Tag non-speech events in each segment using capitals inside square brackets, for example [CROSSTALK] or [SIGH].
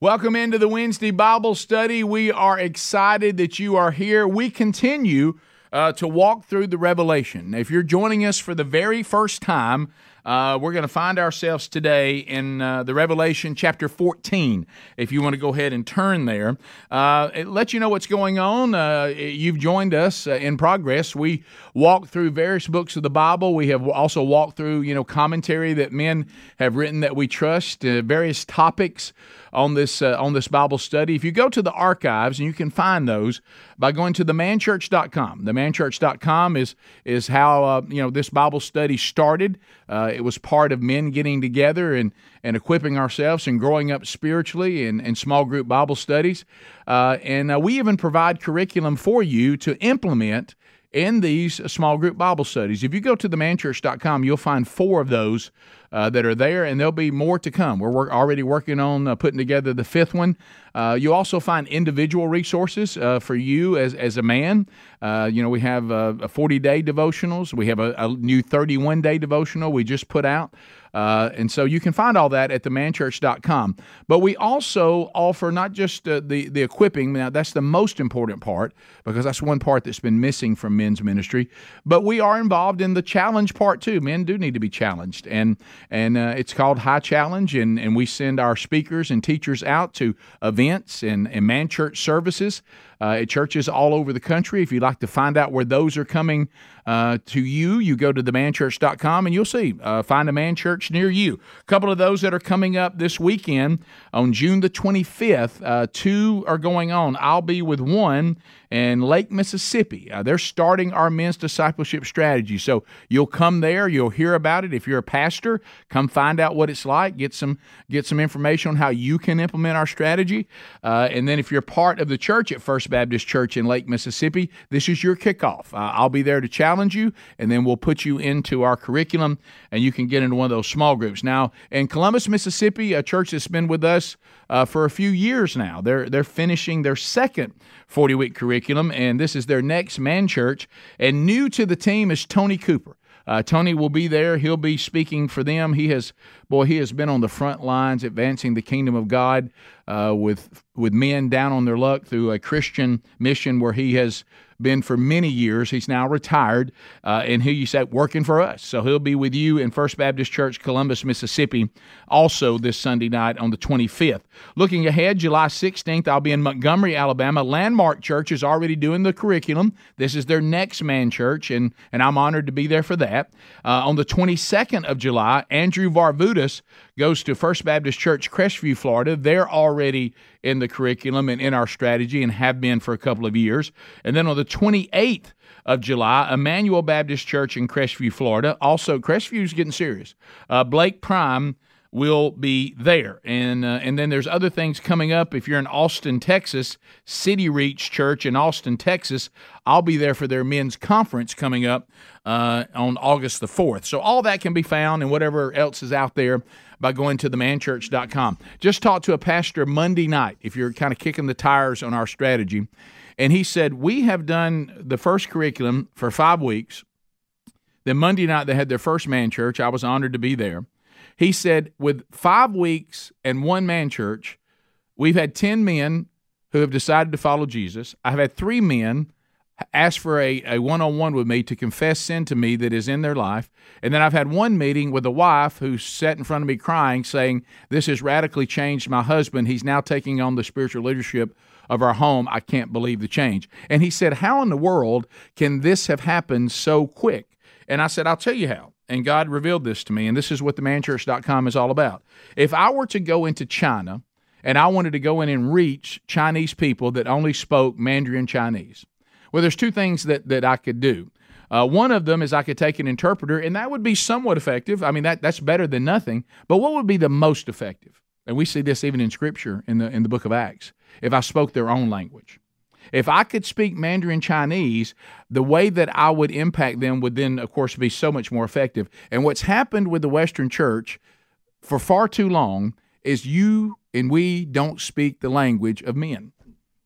Welcome into the Wednesday Bible study. We are excited that you are here. We continue uh, to walk through the Revelation. If you're joining us for the very first time, uh, we're going to find ourselves today in uh, the Revelation chapter 14. If you want to go ahead and turn there, uh, let you know what's going on. Uh, you've joined us uh, in progress. We walk through various books of the Bible. We have also walked through, you know, commentary that men have written that we trust, uh, various topics on this on this Bible study. If you go to the archives, and you can find those by going to themanchurch.com. Themanchurch.com is is how you know this Bible study started. Uh, it was part of men getting together and, and equipping ourselves and growing up spiritually and, and small group Bible studies. Uh, and uh, we even provide curriculum for you to implement in these small group Bible studies. If you go to themanchurch.com, you'll find four of those uh, that are there, and there'll be more to come. We're work, already working on uh, putting together the fifth one. Uh, you'll also find individual resources uh, for you as, as a man. Uh, you know, we have a 40 day devotionals, we have a, a new 31 day devotional we just put out. Uh, and so you can find all that at themanchurch.com. But we also offer not just uh, the, the equipping, now that's the most important part because that's one part that's been missing from men's ministry, but we are involved in the challenge part too. Men do need to be challenged. And and uh, it's called High Challenge, and, and we send our speakers and teachers out to events and, and man church services uh, at churches all over the country. If you'd like to find out where those are coming uh, to you, you go to themanchurch.com and you'll see. Uh, find a man church near you. A couple of those that are coming up this weekend on June the 25th, uh, two are going on. I'll be with one in Lake, Mississippi. Uh, they're starting our men's discipleship strategy. So you'll come there, you'll hear about it. If you're a pastor, come find out what it's like, get some get some information on how you can implement our strategy. Uh, and then if you're part of the church at First Baptist Church in Lake, Mississippi, this is your kickoff. Uh, I'll be there to challenge you, and then we'll put you into our curriculum, and you can get into one of those small groups. Now, in Columbus, Mississippi, a church that's been with us uh, for a few years now. They're they're finishing their second 40 week curriculum, and this is their next man church. And new to the team is Tony Cooper. Uh, Tony will be there. He'll be speaking for them. He has, boy, he has been on the front lines advancing the kingdom of God uh, with with men down on their luck through a Christian mission where he has been for many years. He's now retired, uh, and you at working for us. So he'll be with you in First Baptist Church, Columbus, Mississippi, also this Sunday night on the 25th. Looking ahead, July 16th, I'll be in Montgomery, Alabama. Landmark Church is already doing the curriculum. This is their next man church, and, and I'm honored to be there for that. Uh, on the 22nd of July, Andrew Varvutis goes to First Baptist Church, Crestview, Florida. They're already in the curriculum and in our strategy and have been for a couple of years. And then on the 28th of July, Emmanuel Baptist Church in Crestview, Florida. Also, Crestview's getting serious. Uh, Blake Prime will be there. And uh, and then there's other things coming up. If you're in Austin, Texas, City Reach Church in Austin, Texas, I'll be there for their men's conference coming up uh, on August the 4th. So all that can be found and whatever else is out there by going to themanchurch.com. Just talked to a pastor Monday night if you're kind of kicking the tires on our strategy. And he said, We have done the first curriculum for five weeks. Then Monday night, they had their first man church. I was honored to be there. He said, with five weeks and one man church, we've had 10 men who have decided to follow Jesus. I've had three men ask for a, a one-on-one with me to confess sin to me that is in their life. And then i've had one meeting with a wife who sat in front of me crying saying this has radically changed my husband. He's now taking on the spiritual leadership of our home. I can't believe the change and he said how in the world can this have happened so quick? And i said i'll tell you how and god revealed this to me and this is what the manchurch.com is all about if i were to go into china and i wanted to go in and reach chinese people that only spoke mandarin chinese well, there's two things that, that I could do. Uh, one of them is I could take an interpreter, and that would be somewhat effective. I mean, that, that's better than nothing. But what would be the most effective? and we see this even in Scripture in the in the book of Acts, if I spoke their own language. If I could speak Mandarin Chinese, the way that I would impact them would then, of course, be so much more effective. And what's happened with the Western church for far too long is you and we don't speak the language of men.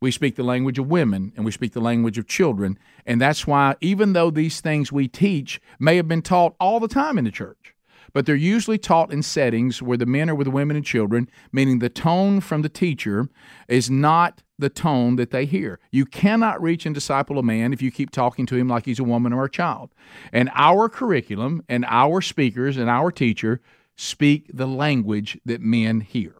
We speak the language of women and we speak the language of children. And that's why, even though these things we teach may have been taught all the time in the church, but they're usually taught in settings where the men are with women and children, meaning the tone from the teacher is not the tone that they hear. You cannot reach and disciple a man if you keep talking to him like he's a woman or a child. And our curriculum and our speakers and our teacher speak the language that men hear.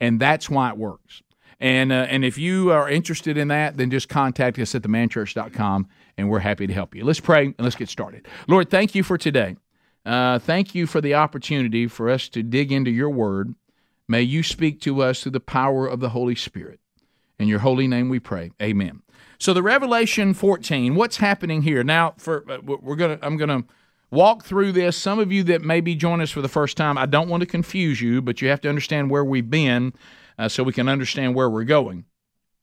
And that's why it works. And, uh, and if you are interested in that, then just contact us at themanchurch.com and we're happy to help you. Let's pray and let's get started. Lord, thank you for today. Uh, thank you for the opportunity for us to dig into your word. May you speak to us through the power of the Holy Spirit. In your holy name we pray. Amen. So the Revelation 14, what's happening here? Now for uh, we're going to I'm going to walk through this. Some of you that may be joining us for the first time, I don't want to confuse you, but you have to understand where we've been uh, so we can understand where we're going.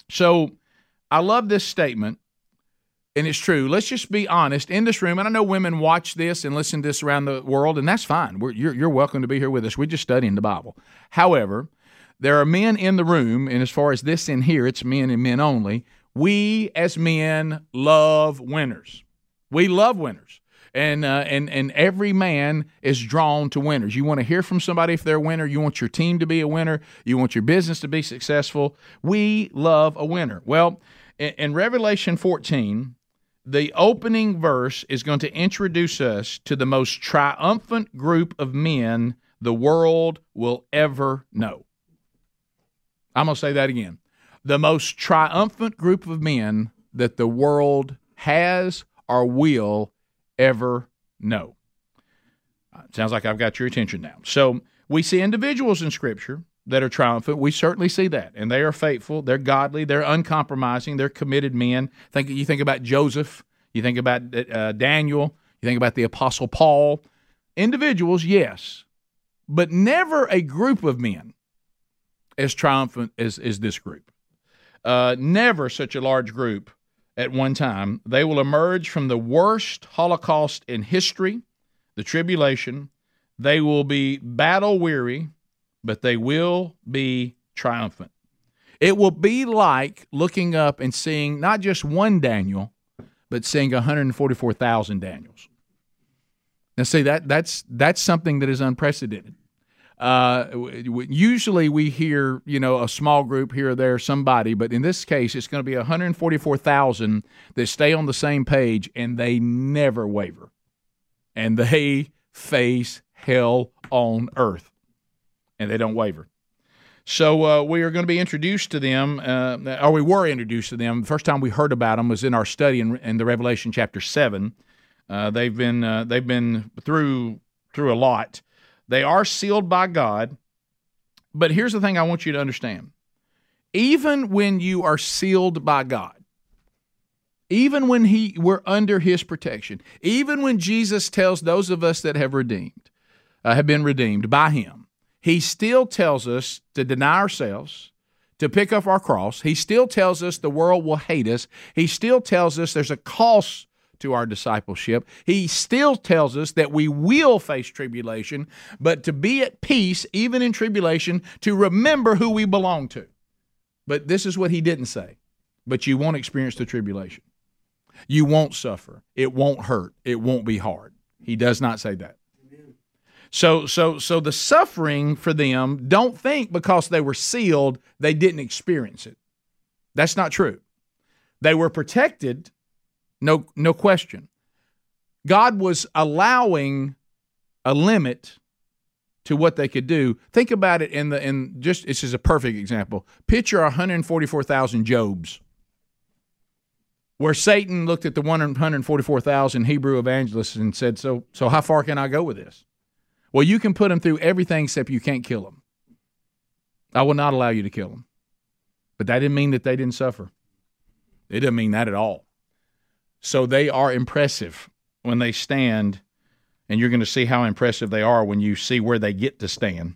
So I love this statement and it's true. Let's just be honest in this room. And I know women watch this and listen to this around the world, and that's fine. We're, you're, you're welcome to be here with us. We're just studying the Bible. However, there are men in the room, and as far as this in here, it's men and men only. We as men love winners. We love winners. And, uh, and and every man is drawn to winners. You want to hear from somebody if they're a winner. You want your team to be a winner. You want your business to be successful. We love a winner. Well, in, in Revelation 14, the opening verse is going to introduce us to the most triumphant group of men the world will ever know. I'm going to say that again. The most triumphant group of men that the world has or will ever know. Uh, sounds like I've got your attention now. So we see individuals in Scripture that are triumphant. We certainly see that, and they are faithful. They're godly. They're uncompromising. They're committed men. Think you think about Joseph. You think about uh, Daniel. You think about the Apostle Paul. Individuals, yes, but never a group of men as triumphant as, as this group. Uh, never such a large group at one time. They will emerge from the worst Holocaust in history, the tribulation. They will be battle weary but they will be triumphant. It will be like looking up and seeing not just one Daniel, but seeing 144,000 Daniels. Now, see that that's that's something that is unprecedented. Uh, usually we hear you know a small group here or there, somebody, but in this case, it's going to be 144,000 that stay on the same page and they never waver, and they face hell on earth and they don't waver. So uh, we are going to be introduced to them, uh, or we were introduced to them. The first time we heard about them was in our study in, in the Revelation chapter seven. Uh, they've been uh, they've been through through a lot. They are sealed by God, but here's the thing I want you to understand: even when you are sealed by God, even when He we're under His protection, even when Jesus tells those of us that have redeemed uh, have been redeemed by Him he still tells us to deny ourselves, to pick up our cross. He still tells us the world will hate us. He still tells us there's a cost to our discipleship. He still tells us that we will face tribulation, but to be at peace, even in tribulation, to remember who we belong to. But this is what he didn't say. But you won't experience the tribulation. You won't suffer. It won't hurt. It won't be hard. He does not say that. So so so the suffering for them, don't think because they were sealed they didn't experience it. That's not true. They were protected, no no question. God was allowing a limit to what they could do. Think about it in the in just this is a perfect example. Picture 144,000 Jobs. Where Satan looked at the 144,000 Hebrew evangelists and said, "So so how far can I go with this?" Well, you can put them through everything except you can't kill them. I will not allow you to kill them. But that didn't mean that they didn't suffer. It didn't mean that at all. So they are impressive when they stand, and you're going to see how impressive they are when you see where they get to stand.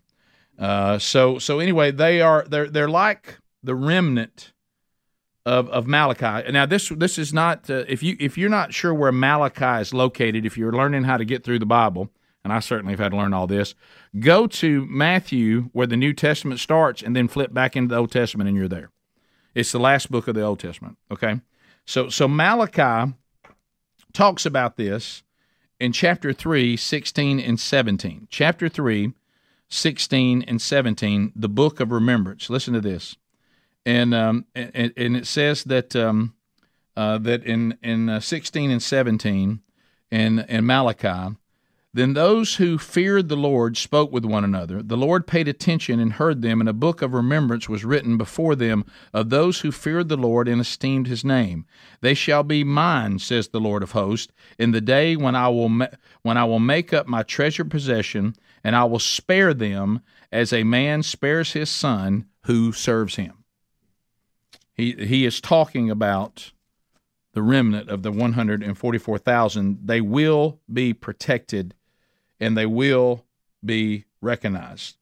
Uh, so so anyway, they are they're they're like the remnant of of Malachi. Now this this is not uh, if you if you're not sure where Malachi is located, if you're learning how to get through the Bible, and I certainly have had to learn all this, go to Matthew where the New Testament starts, and then flip back into the Old Testament, and you're there. It's the last book of the Old Testament. Okay, so so Malachi talks about this in chapter 3, 16 and 17. Chapter 3, 16 and 17, the book of remembrance. Listen to this. And um, and, and it says that um, uh, that in in uh, 16 and 17 in in Malachi then those who feared the Lord spoke with one another. The Lord paid attention and heard them, and a book of remembrance was written before them of those who feared the Lord and esteemed his name. They shall be mine, says the Lord of hosts, in the day when I will ma- when I will make up my treasured possession, and I will spare them as a man spares his son who serves him. He he is talking about the remnant of the 144,000. They will be protected and they will be recognized.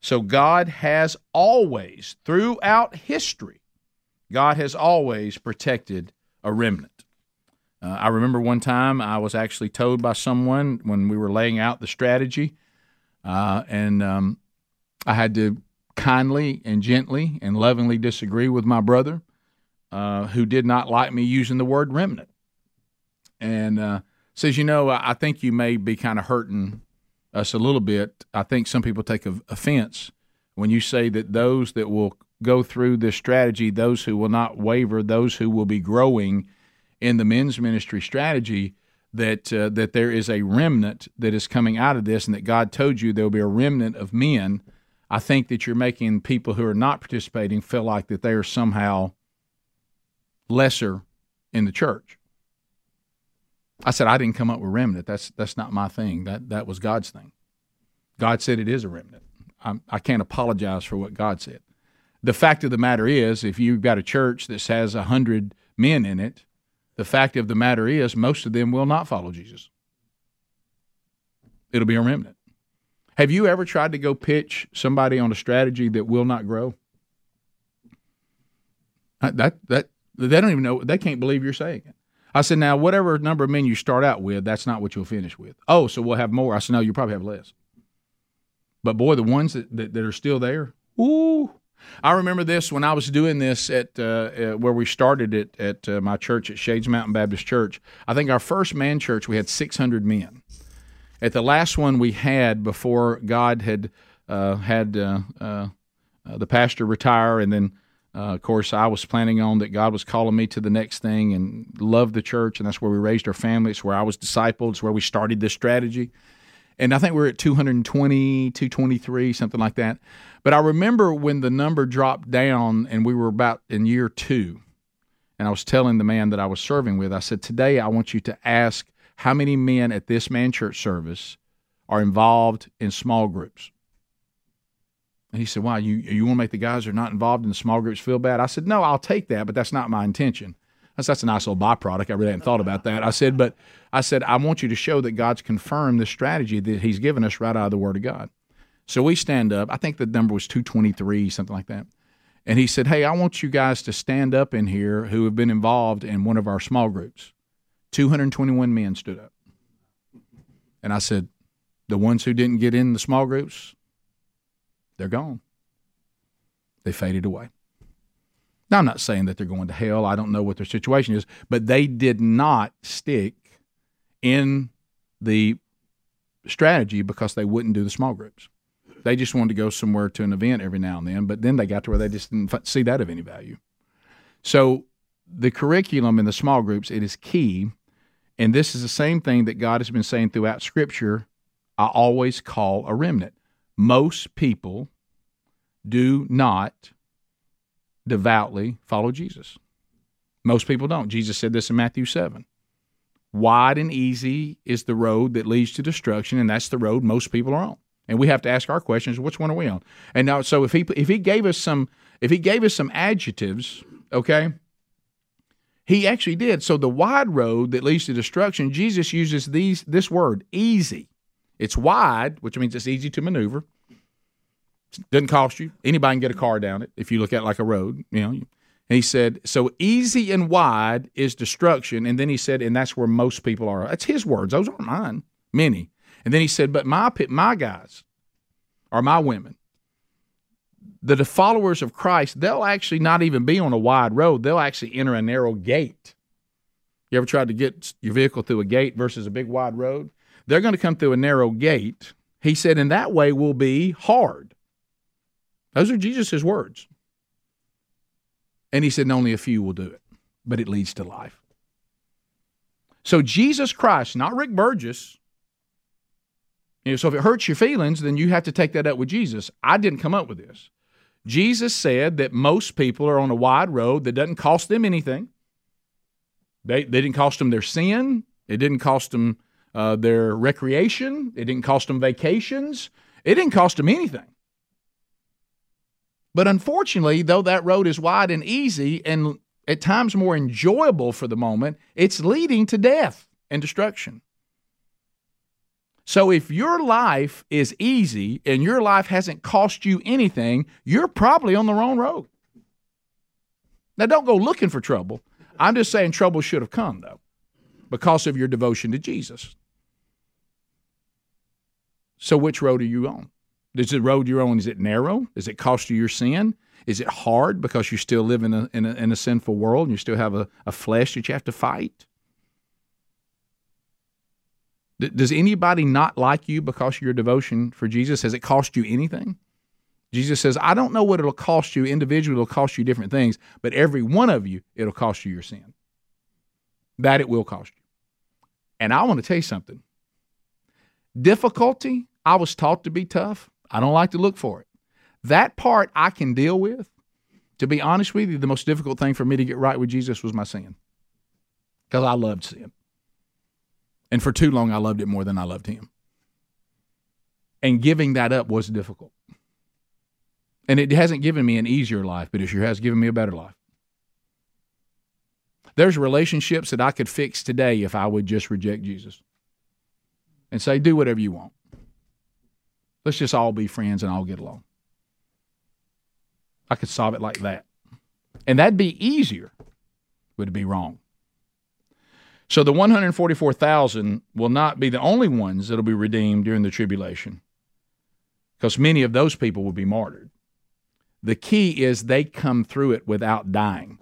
So God has always, throughout history, God has always protected a remnant. Uh, I remember one time I was actually told by someone when we were laying out the strategy, uh, and um, I had to kindly and gently and lovingly disagree with my brother uh, who did not like me using the word remnant. And uh, says, you know, I think you may be kind of hurting us a little bit. I think some people take offense when you say that those that will go through this strategy, those who will not waver, those who will be growing in the men's ministry strategy, that uh, that there is a remnant that is coming out of this, and that God told you there will be a remnant of men. I think that you're making people who are not participating feel like that they are somehow lesser in the church. I said I didn't come up with remnant. That's that's not my thing. That that was God's thing. God said it is a remnant. I'm, I can not apologize for what God said. The fact of the matter is, if you've got a church that has a hundred men in it, the fact of the matter is, most of them will not follow Jesus. It'll be a remnant. Have you ever tried to go pitch somebody on a strategy that will not grow? That that they don't even know. They can't believe you're saying it. I said, now, whatever number of men you start out with, that's not what you'll finish with. Oh, so we'll have more. I said, no, you probably have less. But boy, the ones that, that, that are still there, ooh. I remember this when I was doing this at uh, where we started it at uh, my church at Shades Mountain Baptist Church. I think our first man church, we had 600 men. At the last one we had before God had uh, had uh, uh, the pastor retire and then uh, of course, I was planning on that God was calling me to the next thing and loved the church, and that's where we raised our family. It's where I was discipled. It's where we started this strategy. And I think we are at 220, 223, something like that. But I remember when the number dropped down and we were about in year two, and I was telling the man that I was serving with, I said, Today I want you to ask how many men at this man church service are involved in small groups. And he said, "Why you you want to make the guys who are not involved in the small groups feel bad?" I said, "No, I'll take that, but that's not my intention." That's that's a nice little byproduct. I really hadn't thought about that. I said, but I said I want you to show that God's confirmed the strategy that He's given us right out of the Word of God. So we stand up. I think the number was two twenty three, something like that. And he said, "Hey, I want you guys to stand up in here who have been involved in one of our small groups." Two hundred twenty one men stood up, and I said, "The ones who didn't get in the small groups, they're gone. They faded away. Now, I'm not saying that they're going to hell. I don't know what their situation is, but they did not stick in the strategy because they wouldn't do the small groups. They just wanted to go somewhere to an event every now and then, but then they got to where they just didn't see that of any value. So, the curriculum in the small groups it is key, and this is the same thing that God has been saying throughout Scripture. I always call a remnant. Most people do not devoutly follow Jesus. Most people don't. Jesus said this in Matthew 7. Wide and easy is the road that leads to destruction, and that's the road most people are on. And we have to ask our questions: Which one are we on? And now, so if he if he gave us some if he gave us some adjectives, okay, he actually did. So the wide road that leads to destruction, Jesus uses these this word easy. It's wide, which means it's easy to maneuver. Doesn't cost you. Anybody can get a car down it if you look at it like a road. You know. And he said, so easy and wide is destruction. And then he said, and that's where most people are. That's his words. Those aren't mine. Many. And then he said, but my my guys or my women, the followers of Christ, they'll actually not even be on a wide road. They'll actually enter a narrow gate. You ever tried to get your vehicle through a gate versus a big wide road? They're going to come through a narrow gate. He said, in that way will be hard. Those are Jesus' words. And he said, only a few will do it, but it leads to life. So Jesus Christ, not Rick Burgess. You know, so if it hurts your feelings, then you have to take that up with Jesus. I didn't come up with this. Jesus said that most people are on a wide road that doesn't cost them anything. They, they didn't cost them their sin. It didn't cost them uh, their recreation. It didn't cost them vacations. It didn't cost them anything. But unfortunately, though that road is wide and easy and at times more enjoyable for the moment, it's leading to death and destruction. So if your life is easy and your life hasn't cost you anything, you're probably on the wrong road. Now, don't go looking for trouble. I'm just saying trouble should have come, though, because of your devotion to Jesus. So, which road are you on? Is the road you're on, is it narrow? Does it cost you your sin? Is it hard because you still live in a, in a, in a sinful world and you still have a, a flesh that you have to fight? D- does anybody not like you because of your devotion for Jesus? Has it cost you anything? Jesus says, I don't know what it'll cost you. Individually, it'll cost you different things, but every one of you, it'll cost you your sin. That it will cost you. And I want to tell you something. Difficulty, I was taught to be tough. I don't like to look for it. That part I can deal with. To be honest with you, the most difficult thing for me to get right with Jesus was my sin. Because I loved sin. And for too long, I loved it more than I loved him. And giving that up was difficult. And it hasn't given me an easier life, but it sure has given me a better life. There's relationships that I could fix today if I would just reject Jesus and say, do whatever you want. Let's just all be friends and all get along. I could solve it like that. And that'd be easier. Would it be wrong? So the 144,000 will not be the only ones that'll be redeemed during the tribulation because many of those people will be martyred. The key is they come through it without dying.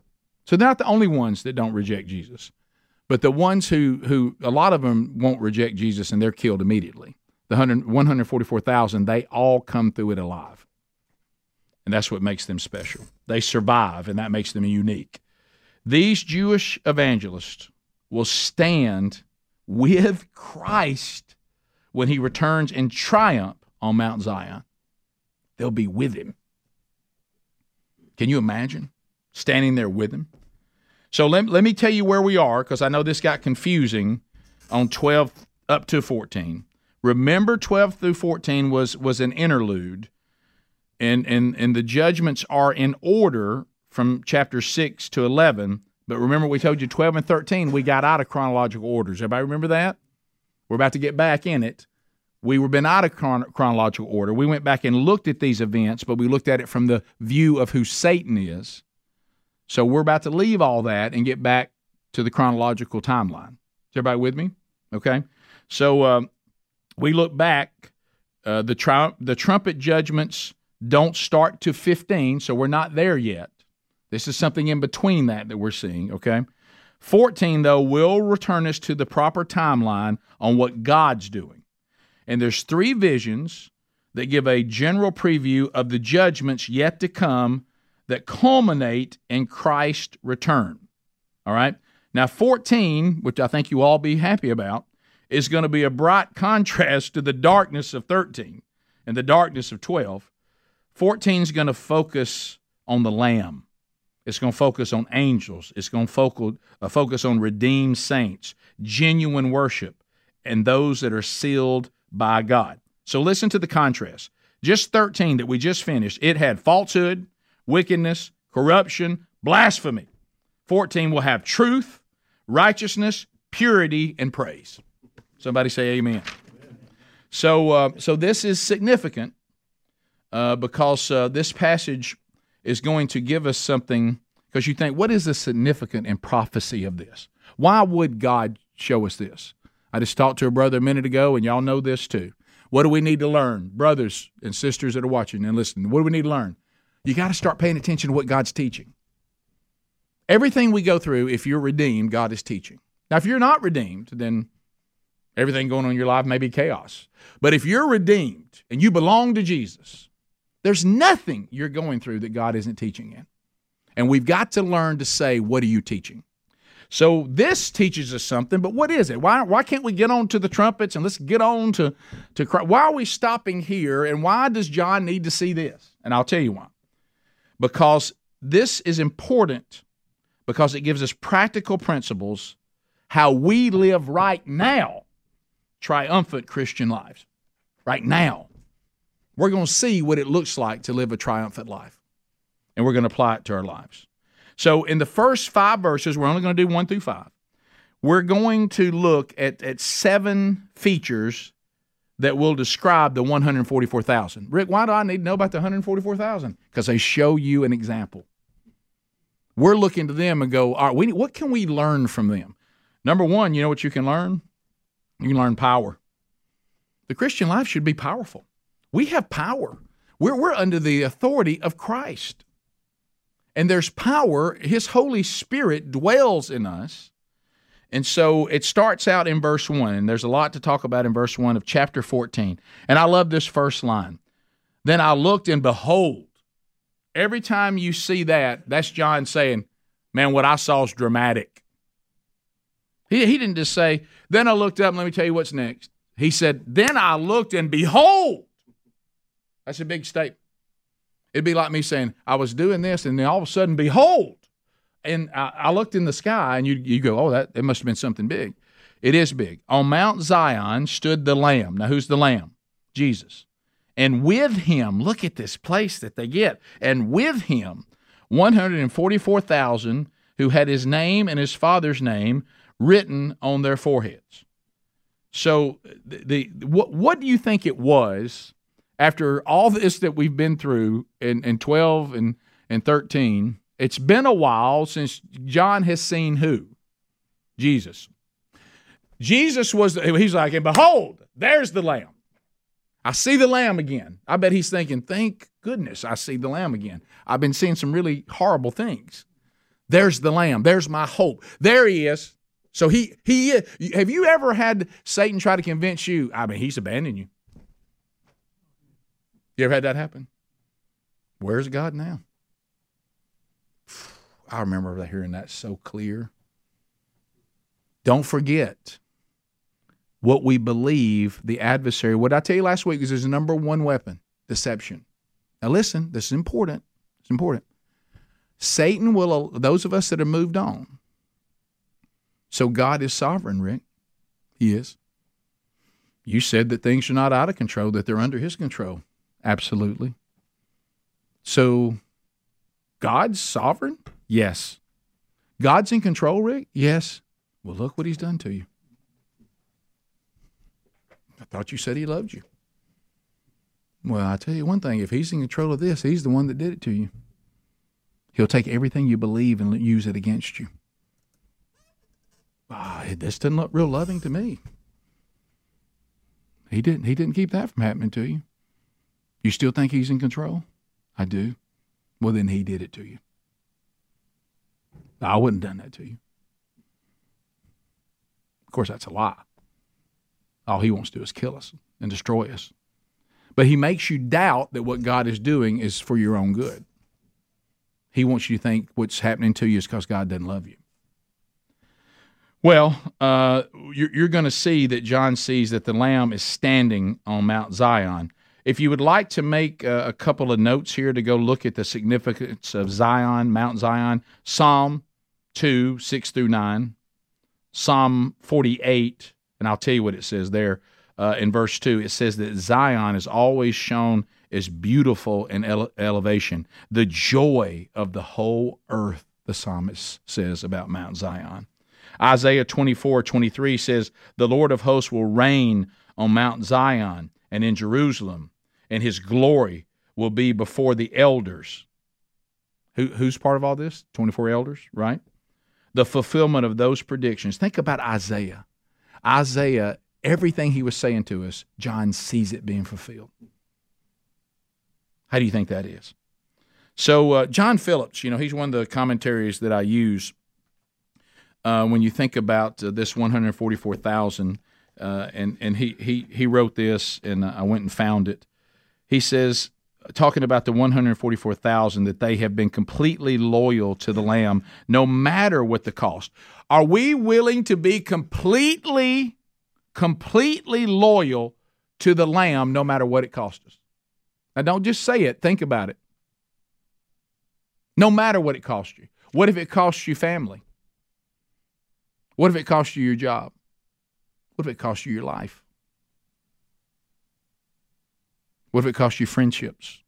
So they're not the only ones that don't reject Jesus, but the ones who, who a lot of them won't reject Jesus and they're killed immediately the 144,000, they all come through it alive. And that's what makes them special. They survive, and that makes them unique. These Jewish evangelists will stand with Christ when he returns in triumph on Mount Zion. They'll be with him. Can you imagine standing there with him? So let, let me tell you where we are because I know this got confusing on 12 up to 14. Remember 12 through 14 was was an interlude. And and and the judgments are in order from chapter 6 to 11. But remember we told you 12 and 13 we got out of chronological orders. Everybody remember that? We're about to get back in it. We were been out of chron- chronological order. We went back and looked at these events, but we looked at it from the view of who Satan is. So we're about to leave all that and get back to the chronological timeline. Is everybody with me? Okay. So um, we look back, uh, the, the trumpet judgments don't start to 15, so we're not there yet. This is something in between that that we're seeing, okay? 14, though, will return us to the proper timeline on what God's doing. And there's three visions that give a general preview of the judgments yet to come that culminate in Christ's return. All right? Now, 14, which I think you all be happy about, is going to be a bright [LAUGHS] contrast to the darkness of 13 and the darkness of 12. 14 is going to focus on the Lamb. It's going to focus on angels. It's going to focus, uh, focus on redeemed saints, genuine worship, and those that are sealed by God. So listen to the contrast. Just 13 that we just finished, it had falsehood, wickedness, corruption, blasphemy. 14 will have truth, righteousness, purity, and praise. Somebody say amen. So, uh, so this is significant uh, because uh, this passage is going to give us something. Because you think, what is the significant in prophecy of this? Why would God show us this? I just talked to a brother a minute ago, and y'all know this too. What do we need to learn, brothers and sisters that are watching and listening? What do we need to learn? You got to start paying attention to what God's teaching. Everything we go through, if you're redeemed, God is teaching. Now, if you're not redeemed, then everything going on in your life may be chaos. But if you're redeemed and you belong to Jesus, there's nothing you're going through that God isn't teaching in. And we've got to learn to say, what are you teaching? So this teaches us something, but what is it? Why, why can't we get on to the trumpets and let's get on to, to Why are we stopping here and why does John need to see this? And I'll tell you why. Because this is important because it gives us practical principles how we live right now triumphant Christian lives. Right now. We're going to see what it looks like to live a triumphant life. And we're going to apply it to our lives. So, in the first five verses, we're only going to do one through five. We're going to look at, at seven features that will describe the 144,000. Rick, why do I need to know about the 144,000? Because they show you an example. We're looking to them and go, all right, we, what can we learn from them? Number one, you know what you can learn? You can learn power. The Christian life should be powerful. We have power. We're, we're under the authority of Christ. And there's power. His Holy Spirit dwells in us. And so it starts out in verse 1, and there's a lot to talk about in verse 1 of chapter 14. And I love this first line. Then I looked, and behold, every time you see that, that's John saying, Man, what I saw is dramatic. He, he didn't just say, Then I looked up, and let me tell you what's next. He said, Then I looked, and behold, that's a big statement. It'd be like me saying, I was doing this, and then all of a sudden, behold. And I, I looked in the sky, and you, you go, Oh, that it must have been something big. It is big. On Mount Zion stood the Lamb. Now, who's the Lamb? Jesus. And with him, look at this place that they get. And with him, 144,000 who had his name and his father's name written on their foreheads. So, the, the what, what do you think it was after all this that we've been through in, in 12 and, and 13, it's been a while since John has seen who? Jesus. Jesus was, he's like, and behold, there's the Lamb. I see the Lamb again. I bet he's thinking, thank goodness I see the Lamb again. I've been seeing some really horrible things. There's the Lamb. There's my hope. There he is. So he he have you ever had Satan try to convince you? I mean, he's abandoned you. You ever had that happen? Where's God now? [SIGHS] I remember hearing that so clear. Don't forget what we believe the adversary. What I tell you last week is his number one weapon deception. Now, listen, this is important. It's important. Satan will, those of us that have moved on. So God is sovereign, Rick. He is. You said that things are not out of control, that they're under his control. Absolutely. So God's sovereign? Yes. God's in control, Rick? Yes. Well, look what he's done to you. I thought you said he loved you. Well, I tell you one thing if he's in control of this, he's the one that did it to you. He'll take everything you believe and use it against you. Ah, this doesn't look real loving to me. He didn't he didn't keep that from happening to you. You still think he's in control? I do. Well, then he did it to you. I wouldn't have done that to you. Of course, that's a lie. All he wants to do is kill us and destroy us. But he makes you doubt that what God is doing is for your own good. He wants you to think what's happening to you is because God doesn't love you. Well, uh, you're, you're going to see that John sees that the Lamb is standing on Mount Zion. If you would like to make a, a couple of notes here to go look at the significance of Zion, Mount Zion, Psalm 2, 6 through 9, Psalm 48, and I'll tell you what it says there uh, in verse 2. It says that Zion is always shown as beautiful in ele- elevation, the joy of the whole earth, the psalmist says about Mount Zion. Isaiah 24, 23 says, The Lord of hosts will reign on Mount Zion and in Jerusalem, and his glory will be before the elders. Who, who's part of all this? 24 elders, right? The fulfillment of those predictions. Think about Isaiah. Isaiah, everything he was saying to us, John sees it being fulfilled. How do you think that is? So, uh, John Phillips, you know, he's one of the commentaries that I use uh, when you think about uh, this 144,000. Uh, and and he, he, he wrote this, and I went and found it. He says, talking about the 144,000 that they have been completely loyal to the lamb no matter what the cost. Are we willing to be completely completely loyal to the lamb no matter what it costs us? Now don't just say it, think about it. No matter what it costs you. What if it costs you family? What if it costs you your job? What if it costs you your life? What if it costs you friendships?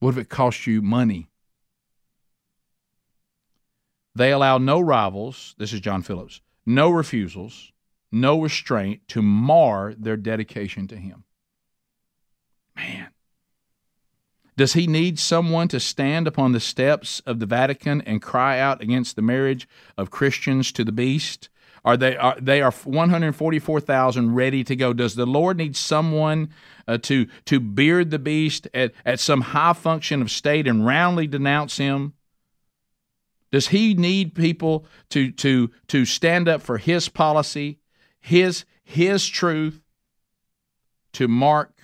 What if it costs you money? They allow no rivals, this is John Phillips, no refusals, no restraint to mar their dedication to him. Man. Does he need someone to stand upon the steps of the Vatican and cry out against the marriage of Christians to the beast? Are they are they are 144,000 ready to go? Does the Lord need someone uh, to to beard the beast at, at some high function of state and roundly denounce him? Does he need people to to to stand up for his policy, his his truth, to mark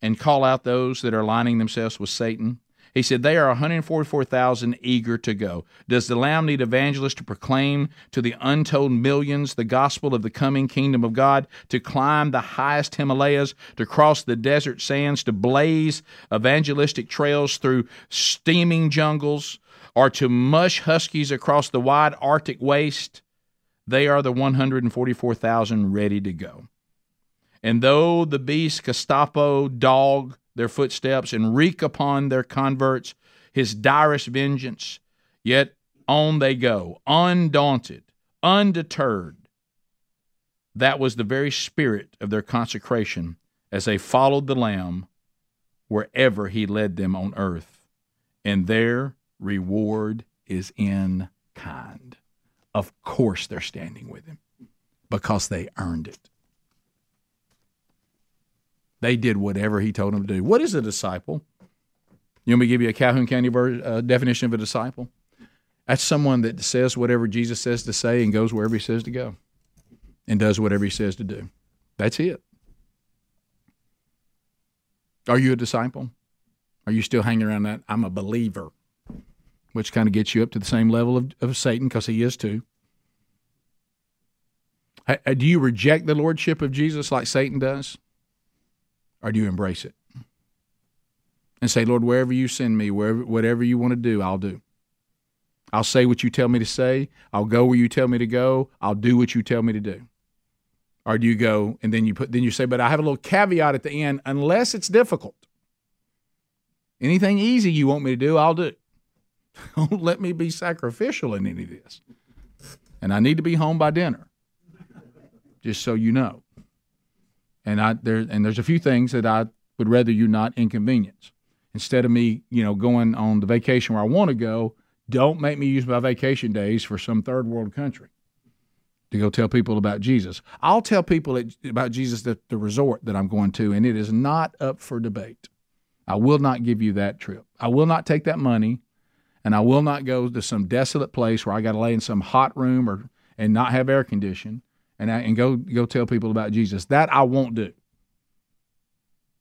and call out those that are aligning themselves with Satan? He said, They are 144,000 eager to go. Does the Lamb need evangelists to proclaim to the untold millions the gospel of the coming kingdom of God, to climb the highest Himalayas, to cross the desert sands, to blaze evangelistic trails through steaming jungles, or to mush huskies across the wide Arctic waste? They are the 144,000 ready to go. And though the beast Gestapo dog their footsteps and wreak upon their converts his direst vengeance. Yet on they go, undaunted, undeterred. That was the very spirit of their consecration as they followed the Lamb wherever he led them on earth. And their reward is in kind. Of course, they're standing with him because they earned it. They did whatever he told them to do. What is a disciple? You want me to give you a Calhoun County uh, definition of a disciple? That's someone that says whatever Jesus says to say and goes wherever he says to go and does whatever he says to do. That's it. Are you a disciple? Are you still hanging around that? I'm a believer, which kind of gets you up to the same level of, of Satan because he is too. Do you reject the lordship of Jesus like Satan does? Or do you embrace it and say, Lord, wherever you send me, wherever, whatever you want to do, I'll do. I'll say what you tell me to say. I'll go where you tell me to go. I'll do what you tell me to do. Or do you go and then you put then you say, but I have a little caveat at the end, unless it's difficult. Anything easy you want me to do, I'll do. [LAUGHS] Don't let me be sacrificial in any of this. And I need to be home by dinner. Just so you know and I there and there's a few things that I would rather you not inconvenience. Instead of me, you know, going on the vacation where I want to go, don't make me use my vacation days for some third world country to go tell people about Jesus. I'll tell people about Jesus at the resort that I'm going to, and it is not up for debate. I will not give you that trip. I will not take that money, and I will not go to some desolate place where I got to lay in some hot room or and not have air condition and and go go tell people about Jesus. That I won't do.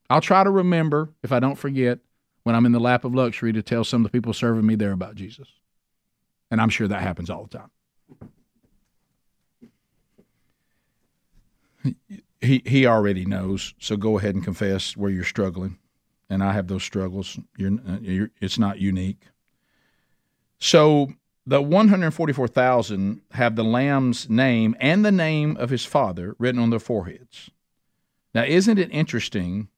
I'll try to remember if I don't forget when I'm in the lap of luxury to tell some of the people serving me there about Jesus. And I'm sure that happens all the time. He he already knows, so go ahead and confess where you're struggling. And I have those struggles. You're, uh, you're it's not unique. So the 144,000 have the lamb's name and the name of his father written on their foreheads. Now, isn't it interesting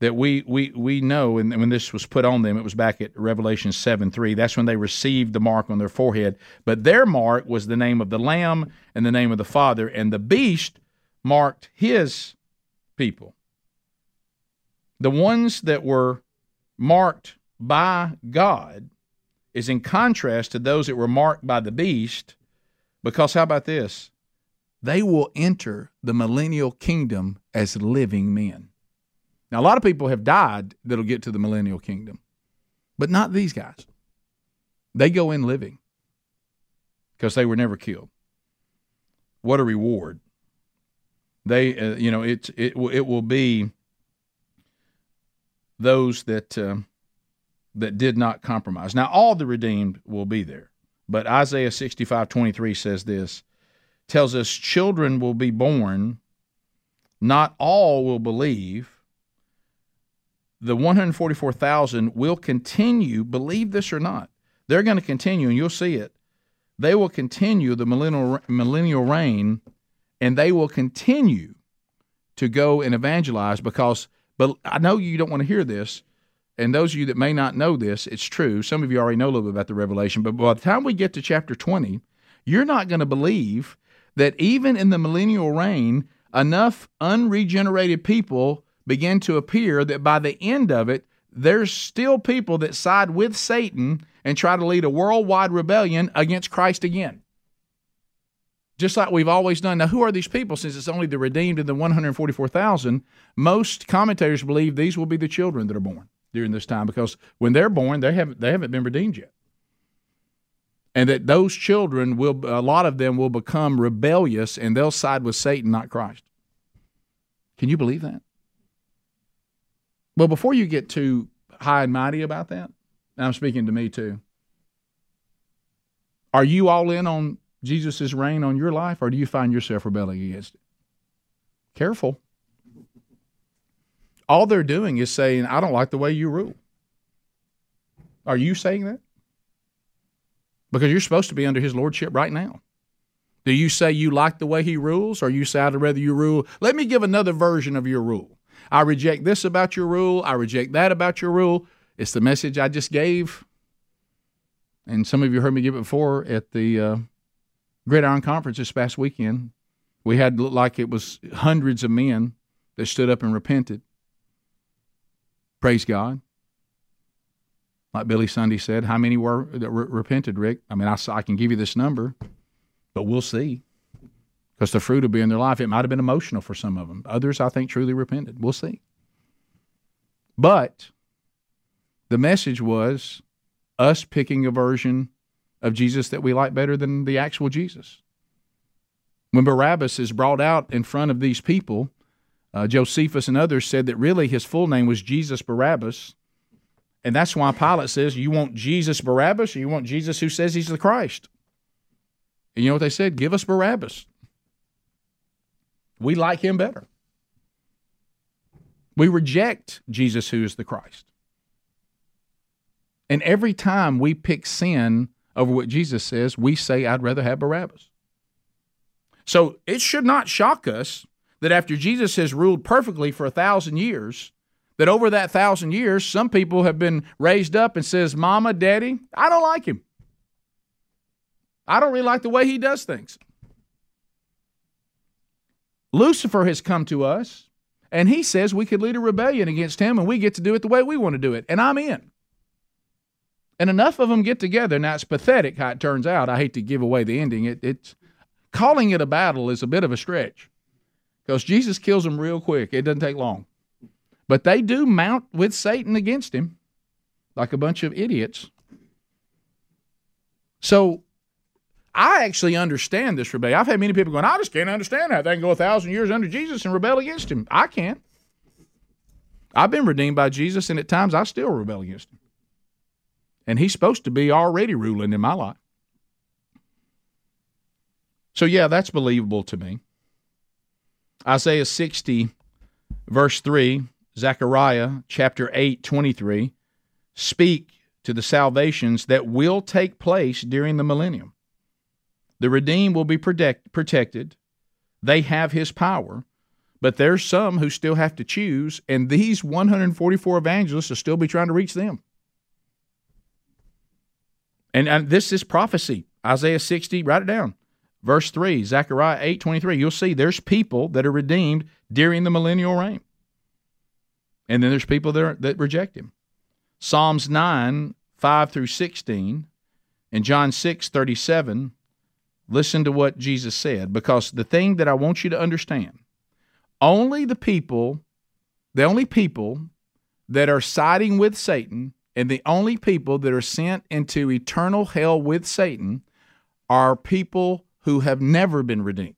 that we we we know, and when this was put on them, it was back at Revelation 7 3. That's when they received the mark on their forehead. But their mark was the name of the Lamb and the name of the Father, and the beast marked his people. the ones that were marked by God is in contrast to those that were marked by the beast, because how about this? They will enter the millennial kingdom as living men. Now, a lot of people have died that'll get to the millennial kingdom, but not these guys. They go in living because they were never killed. What a reward! They, uh, you know, it it it will be those that uh, that did not compromise. Now, all the redeemed will be there, but Isaiah sixty five twenty three says this, tells us children will be born. Not all will believe. The 144,000 will continue, believe this or not. They're going to continue, and you'll see it. They will continue the millennial, millennial reign, and they will continue to go and evangelize because but I know you don't want to hear this. And those of you that may not know this, it's true. Some of you already know a little bit about the Revelation. But by the time we get to chapter 20, you're not going to believe that even in the millennial reign, enough unregenerated people begin to appear that by the end of it, there's still people that side with Satan and try to lead a worldwide rebellion against Christ again just like we've always done. Now, who are these people? Since it's only the redeemed and the 144,000, most commentators believe these will be the children that are born during this time because when they're born, they haven't they haven't been redeemed yet, and that those children will a lot of them will become rebellious and they'll side with Satan, not Christ. Can you believe that? Well, before you get too high and mighty about that, I'm speaking to me too. Are you all in on Jesus' reign on your life, or do you find yourself rebelling against it? Careful. All they're doing is saying, I don't like the way you rule. Are you saying that? Because you're supposed to be under his lordship right now. Do you say you like the way he rules, or you say I'd rather you rule? Let me give another version of your rule. I reject this about your rule. I reject that about your rule. It's the message I just gave. And some of you heard me give it before at the uh, Gridiron Conference this past weekend, we had looked like it was hundreds of men that stood up and repented. Praise God. Like Billy Sunday said, how many were re- repented, Rick? I mean, I, I can give you this number, but we'll see. Because the fruit will be in their life. It might have been emotional for some of them. Others, I think, truly repented. We'll see. But the message was us picking a version of Jesus that we like better than the actual Jesus. When Barabbas is brought out in front of these people, uh, Josephus and others said that really his full name was Jesus Barabbas. And that's why Pilate says, You want Jesus Barabbas or you want Jesus who says he's the Christ? And you know what they said? Give us Barabbas. We like him better. We reject Jesus who is the Christ. And every time we pick sin over what Jesus says, we say, I'd rather have Barabbas. So it should not shock us that after Jesus has ruled perfectly for a thousand years, that over that thousand years, some people have been raised up and says, Mama, Daddy, I don't like him. I don't really like the way he does things. Lucifer has come to us and he says we could lead a rebellion against him and we get to do it the way we want to do it. And I'm in. And enough of them get together. Now it's pathetic how it turns out. I hate to give away the ending. It, it's calling it a battle is a bit of a stretch because Jesus kills them real quick. It doesn't take long. But they do mount with Satan against him like a bunch of idiots. So I actually understand this rebellion. I've had many people going, I just can't understand how they can go a thousand years under Jesus and rebel against him. I can't. I've been redeemed by Jesus, and at times I still rebel against him and he's supposed to be already ruling in my life. So, yeah, that's believable to me. Isaiah 60, verse 3, Zechariah chapter 8, 23, speak to the salvations that will take place during the millennium. The redeemed will be protect, protected. They have his power, but there's some who still have to choose, and these 144 evangelists will still be trying to reach them. And, and this is prophecy. Isaiah 60, write it down. Verse 3, Zechariah 8 23. You'll see there's people that are redeemed during the millennial reign. And then there's people that, are, that reject him. Psalms 9, 5 through 16, and John 6, 37, listen to what Jesus said, because the thing that I want you to understand only the people, the only people that are siding with Satan and the only people that are sent into eternal hell with Satan are people who have never been redeemed.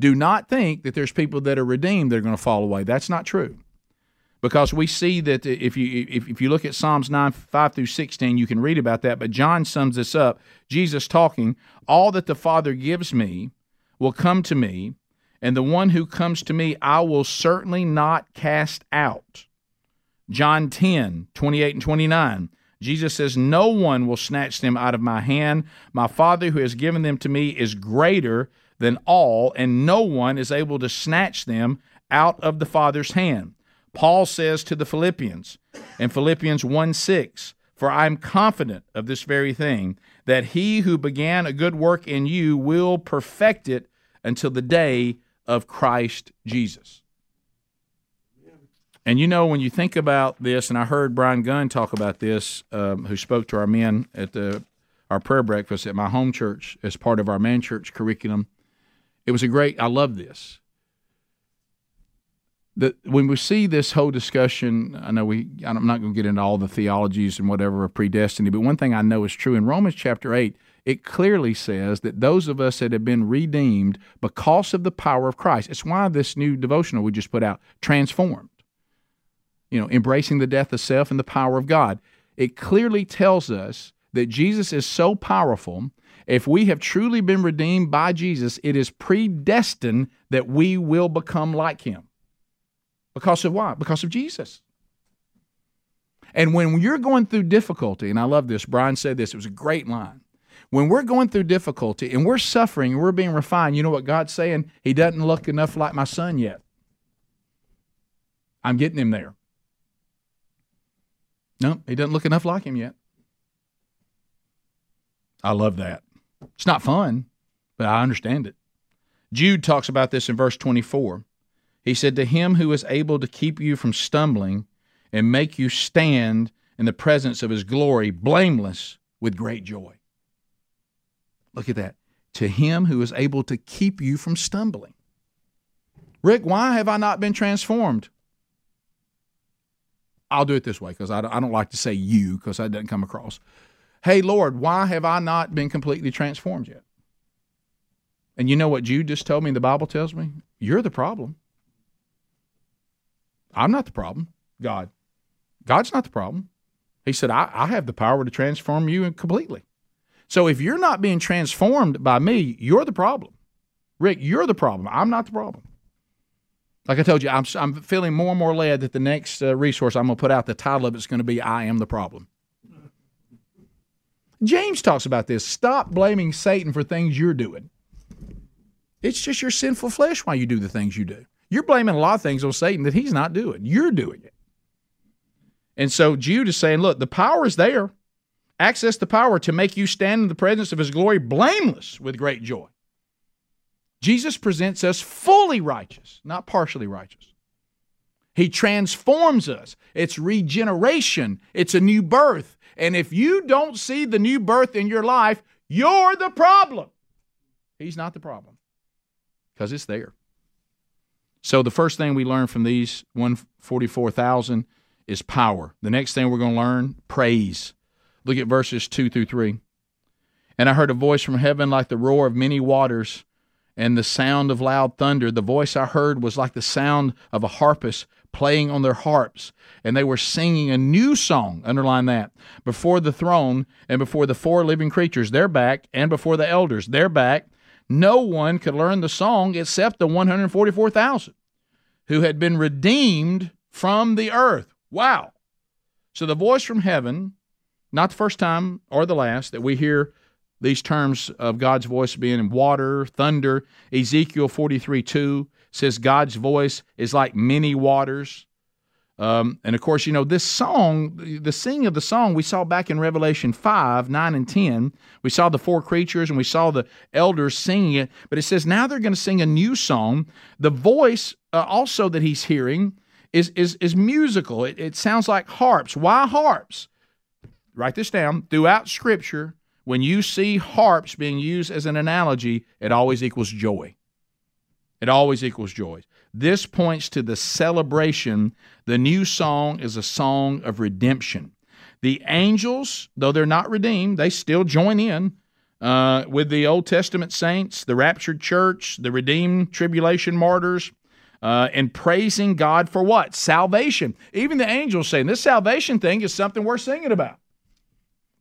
Do not think that there's people that are redeemed that are going to fall away. That's not true because we see that if you if, you look at Psalms 9 5 through 16 you can read about that but John sums this up Jesus talking all that the father gives me will come to me and the one who comes to me I will certainly not cast out John 10 28 and 29 Jesus says no one will snatch them out of my hand my father who has given them to me is greater than all and no one is able to snatch them out of the father's hand Paul says to the Philippians in Philippians 1 6, For I am confident of this very thing, that he who began a good work in you will perfect it until the day of Christ Jesus. And you know, when you think about this, and I heard Brian Gunn talk about this, um, who spoke to our men at the our prayer breakfast at my home church as part of our man church curriculum. It was a great. I love this That when we see this whole discussion, I know we, I'm not going to get into all the theologies and whatever of predestiny, but one thing I know is true in Romans chapter 8, it clearly says that those of us that have been redeemed because of the power of Christ, it's why this new devotional we just put out, transformed, you know, embracing the death of self and the power of God. It clearly tells us that Jesus is so powerful. If we have truly been redeemed by Jesus, it is predestined that we will become like him. Because of what? Because of Jesus. And when you're going through difficulty, and I love this, Brian said this, it was a great line. When we're going through difficulty and we're suffering and we're being refined, you know what God's saying? He doesn't look enough like my son yet. I'm getting him there. No, he doesn't look enough like him yet. I love that. It's not fun, but I understand it. Jude talks about this in verse 24. He said, To him who is able to keep you from stumbling and make you stand in the presence of his glory, blameless with great joy. Look at that. To him who is able to keep you from stumbling. Rick, why have I not been transformed? I'll do it this way because I don't like to say you because that doesn't come across. Hey, Lord, why have I not been completely transformed yet? And you know what Jude just told me, the Bible tells me? You're the problem. I'm not the problem. God. God's not the problem. He said, I, I have the power to transform you completely. So if you're not being transformed by me, you're the problem. Rick, you're the problem. I'm not the problem. Like I told you, I'm, I'm feeling more and more led that the next uh, resource I'm going to put out, the title of it's going to be I Am the Problem. James talks about this. Stop blaming Satan for things you're doing. It's just your sinful flesh why you do the things you do. You're blaming a lot of things on Satan that he's not doing. You're doing it. And so Jude is saying, look, the power is there. Access the power to make you stand in the presence of his glory blameless with great joy. Jesus presents us fully righteous, not partially righteous. He transforms us. It's regeneration, it's a new birth. And if you don't see the new birth in your life, you're the problem. He's not the problem because it's there. So the first thing we learn from these 144,000 is power. The next thing we're going to learn, praise. Look at verses 2 through 3. And I heard a voice from heaven like the roar of many waters and the sound of loud thunder. The voice I heard was like the sound of a harpist playing on their harps, and they were singing a new song, underline that, before the throne and before the four living creatures, their back, and before the elders, their back, no one could learn the song except the 144,000 who had been redeemed from the earth. Wow. So the voice from heaven, not the first time or the last that we hear these terms of God's voice being in water, thunder. Ezekiel 43 2 says God's voice is like many waters. Um, and of course, you know, this song, the singing of the song we saw back in Revelation 5, 9, and 10. We saw the four creatures and we saw the elders singing it. But it says now they're going to sing a new song. The voice uh, also that he's hearing is is is musical. It, it sounds like harps. Why harps? Write this down. Throughout Scripture, when you see harps being used as an analogy, it always equals joy. It always equals joy. This points to the celebration. The new song is a song of redemption. The angels, though they're not redeemed, they still join in uh, with the Old Testament saints, the raptured church, the redeemed tribulation martyrs, uh, and praising God for what? Salvation. Even the angels saying this salvation thing is something worth singing about.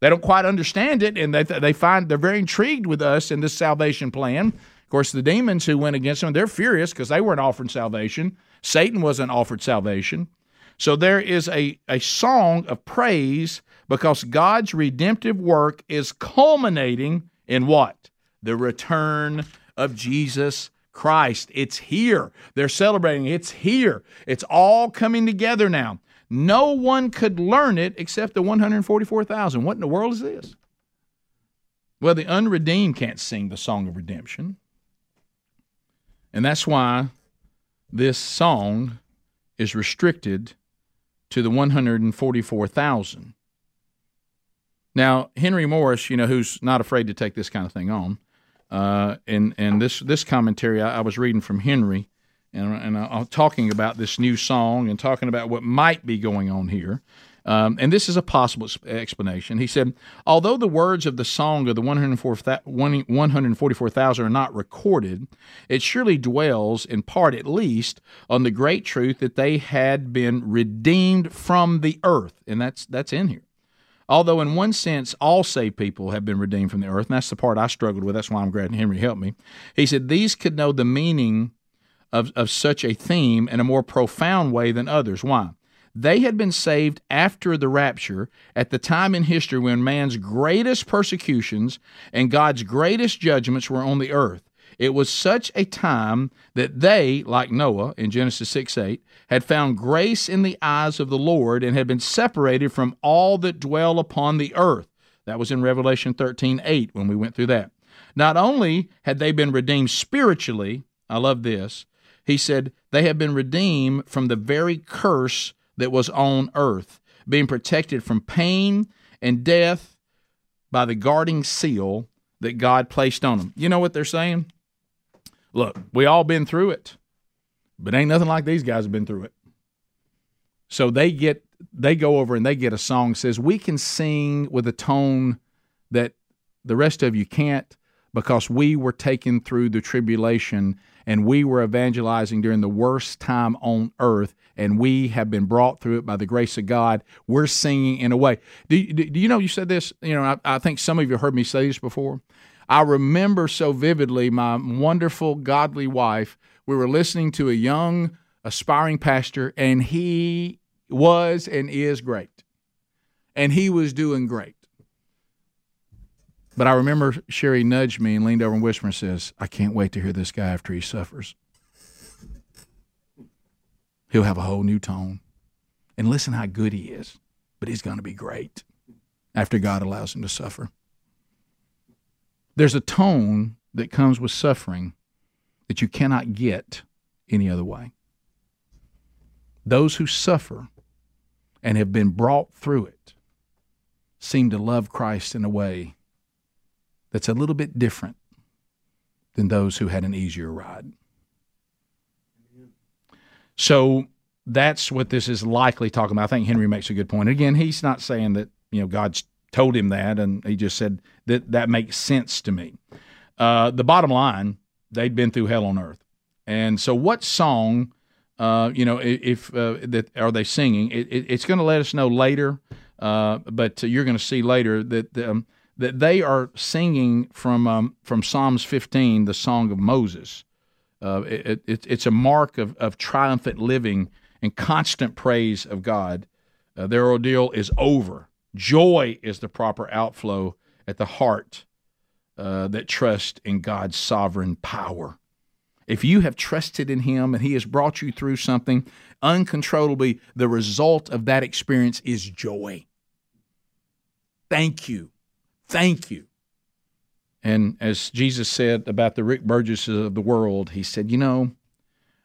They don't quite understand it, and they, they find they're very intrigued with us in this salvation plan. Of course, the demons who went against them, they're furious because they weren't offered salvation. Satan wasn't offered salvation. So there is a, a song of praise because God's redemptive work is culminating in what? The return of Jesus Christ. It's here. They're celebrating. It's here. It's all coming together now. No one could learn it except the 144,000. What in the world is this? Well, the unredeemed can't sing the song of redemption. And that's why this song is restricted to the 144,000. Now, Henry Morris, you know, who's not afraid to take this kind of thing on, uh, and and this this commentary I, I was reading from Henry, and and talking about this new song and talking about what might be going on here. Um, and this is a possible explanation. He said, although the words of the song of the 144,000 are not recorded, it surely dwells, in part at least, on the great truth that they had been redeemed from the earth. And that's, that's in here. Although, in one sense, all saved people have been redeemed from the earth, and that's the part I struggled with. That's why I'm glad Henry helped me. He said, These could know the meaning of, of such a theme in a more profound way than others. Why? They had been saved after the rapture at the time in history when man's greatest persecutions and God's greatest judgments were on the earth. It was such a time that they, like Noah in Genesis 6 8, had found grace in the eyes of the Lord and had been separated from all that dwell upon the earth. That was in Revelation 13 8 when we went through that. Not only had they been redeemed spiritually, I love this, he said, they have been redeemed from the very curse that was on earth, being protected from pain and death by the guarding seal that God placed on them. You know what they're saying? Look, we all been through it, but ain't nothing like these guys have been through it. So they get they go over and they get a song says we can sing with a tone that the rest of you can't because we were taken through the tribulation and we were evangelizing during the worst time on earth and we have been brought through it by the grace of God. We're singing in a way. Do, do, do you know you said this? You know, I, I think some of you heard me say this before. I remember so vividly my wonderful, godly wife. We were listening to a young, aspiring pastor, and he was and is great. And he was doing great. But I remember Sherri nudged me and leaned over and whispered and says, I can't wait to hear this guy after he suffers. He'll have a whole new tone. And listen how good he is. But he's going to be great after God allows him to suffer. There's a tone that comes with suffering that you cannot get any other way. Those who suffer and have been brought through it seem to love Christ in a way that's a little bit different than those who had an easier ride. So that's what this is likely talking about. I think Henry makes a good point. Again, he's not saying that you know God's told him that, and he just said that that makes sense to me. Uh, the bottom line, they'd been through hell on earth, and so what song, uh, you know, if uh, that are they singing? It, it, it's going to let us know later, uh, but you're going to see later that um, that they are singing from um, from Psalms 15, the song of Moses. Uh, it, it's a mark of, of triumphant living and constant praise of God. Uh, their ordeal is over Joy is the proper outflow at the heart uh, that trusts in God's sovereign power. If you have trusted in Him and He has brought you through something uncontrollably, the result of that experience is joy. Thank you. Thank you. And as Jesus said about the Rick Burgesses of the world, He said, You know,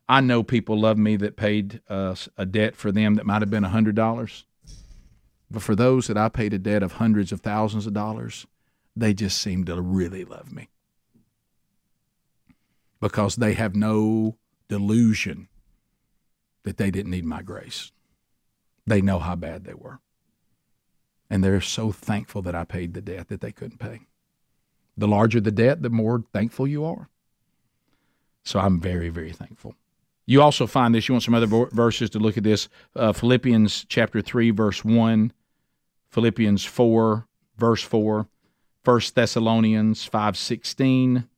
I know people love me that paid uh, a debt for them that might have been $100. But for those that I paid a debt of hundreds of thousands of dollars, they just seem to really love me because they have no delusion that they didn't need my grace. They know how bad they were. And they're so thankful that I paid the debt that they couldn't pay. The larger the debt, the more thankful you are. So I'm very, very thankful. You also find this. You want some other verses to look at this. Uh, Philippians chapter 3, verse 1, Philippians 4, verse 4, 1 Thessalonians 5, 16,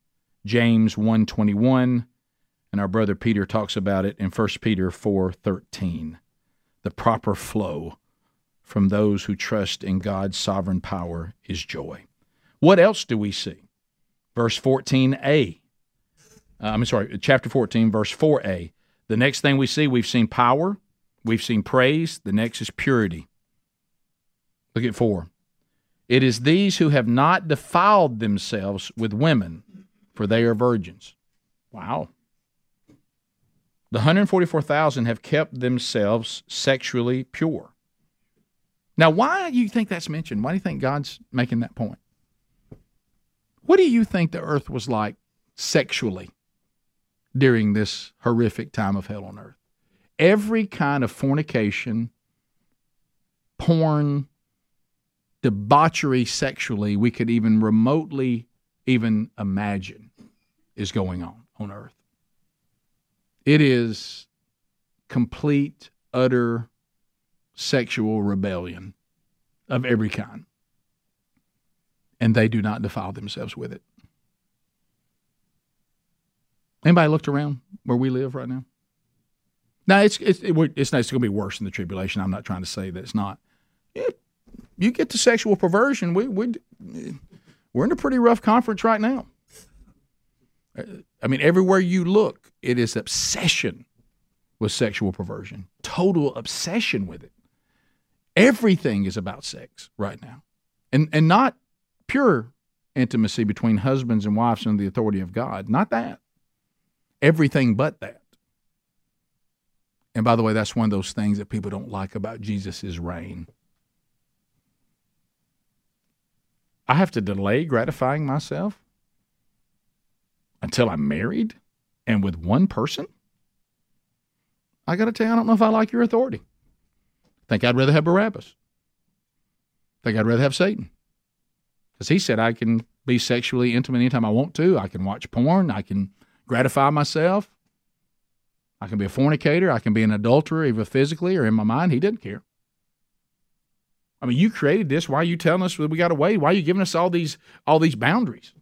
James 1, 21, and our brother Peter talks about it in 1 Peter 4, 13. The proper flow from those who trust in God's sovereign power is joy. What else do we see? Verse 14a. Uh, I'm sorry, chapter 14, verse 4a. The next thing we see, we've seen power, we've seen praise, the next is purity. Look at 4. It is these who have not defiled themselves with women, for they are virgins. Wow. The 144,000 have kept themselves sexually pure. Now, why do you think that's mentioned? Why do you think God's making that point? What do you think the earth was like sexually during this horrific time of hell on earth? Every kind of fornication, porn, debauchery sexually we could even remotely even imagine is going on on earth. It is complete, utter sexual rebellion of every kind. And they do not defile themselves with it. Anybody looked around where we live right now? Now it's it's it, it's, it's going to be worse in the tribulation. I'm not trying to say that it's not. It, you get to sexual perversion, we we we're in a pretty rough conference right now. I mean, everywhere you look, it is obsession with sexual perversion, total obsession with it. Everything is about sex right now, and and not pure intimacy between husbands and wives under the authority of God. Not that. Everything but that. And by the way, that's one of those things that people don't like about Jesus' reign. I have to delay gratifying myself until I'm married and with one person? I got to tell you, I don't know if I like your authority think I'd rather have Barabbas. think I'd rather have Satan. Because he said I can be sexually intimate anytime I want to. I can watch porn. I can gratify myself. I can be a fornicator. I can be an adulterer, either physically or in my mind. He didn't care. I mean, you created this. Why are you telling us we got to wait? Why are you giving us all these all these boundaries?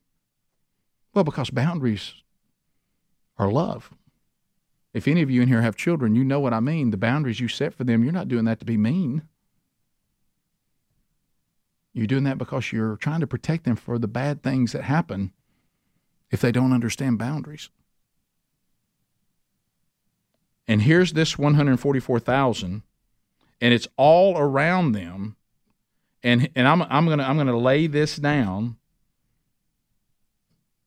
Well, because boundaries are love. If any of you in here have children, you know what I mean. The boundaries you set for them, you're not doing that to be mean. You're doing that because you're trying to protect them for the bad things that happen if they don't understand boundaries. And here's this 144,000 and it's all around them and and I'm I'm going to I'm going to lay this down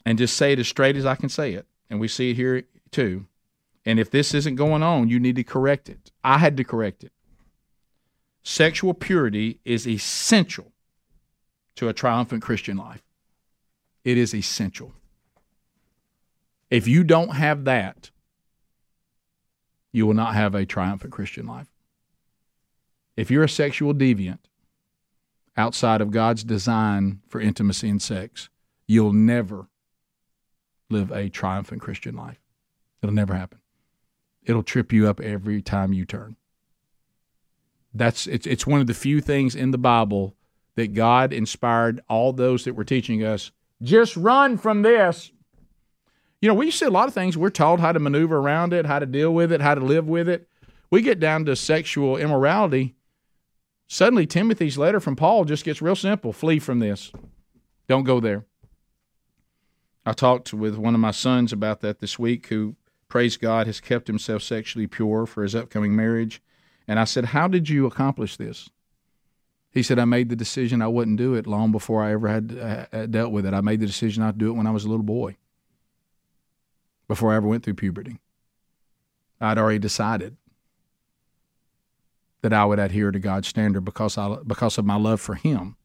and just say it as straight as I can say it. And we see it here too. And if this isn't going on, you need to correct it. I had to correct it. Sexual purity is essential to a triumphant Christian life. It is essential. If you don't have that, you will not have a triumphant Christian life. If you're a sexual deviant outside of God's design for intimacy and sex, you'll never live a triumphant Christian life. It'll never happen it'll trip you up every time you turn. That's it's it's one of the few things in the Bible that God inspired all those that were teaching us just run from this. You know, we see a lot of things we're taught how to maneuver around it, how to deal with it, how to live with it. We get down to sexual immorality. Suddenly, Timothy's letter from Paul just gets real simple flee from this. Don't go there. I talked with one of my sons about that this week who praise God, has kept himself sexually pure for his upcoming marriage. And I said, How did you accomplish this? He said, I made the decision I wouldn't do it long before I ever had uh, dealt with it. I made the decision not to do it when I was a little boy, before I ever went through puberty. I'd already decided that I would adhere to God's standard because I because of my love for Him.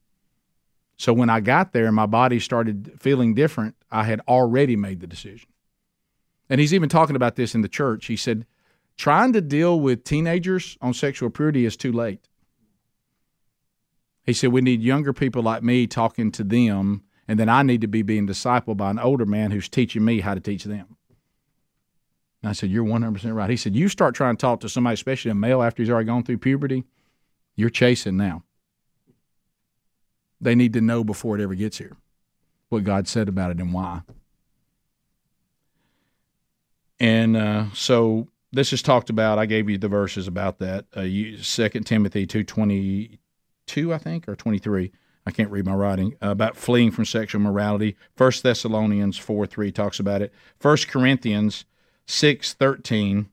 So when I got there and my body started feeling different, I had already made the decision. And he's even talking about this in the church. He said, trying to deal with teenagers on sexual purity is too late. He said, we need younger people like me talking to them, and then I need to be being discipled by an older man who's teaching me how to teach them. And I said, You're 100% right. He said, You start trying to talk to somebody, especially a male, after he's already gone through puberty, you're chasing now. They need to know before it ever gets here what God said about it and why. And uh, so this is talked about. I gave you the verses about that. Uh, Second Timothy two twenty two, I think, or twenty three. I can't read my writing uh, about fleeing from sexual morality. First Thessalonians four three talks about it. First Corinthians six thirteen,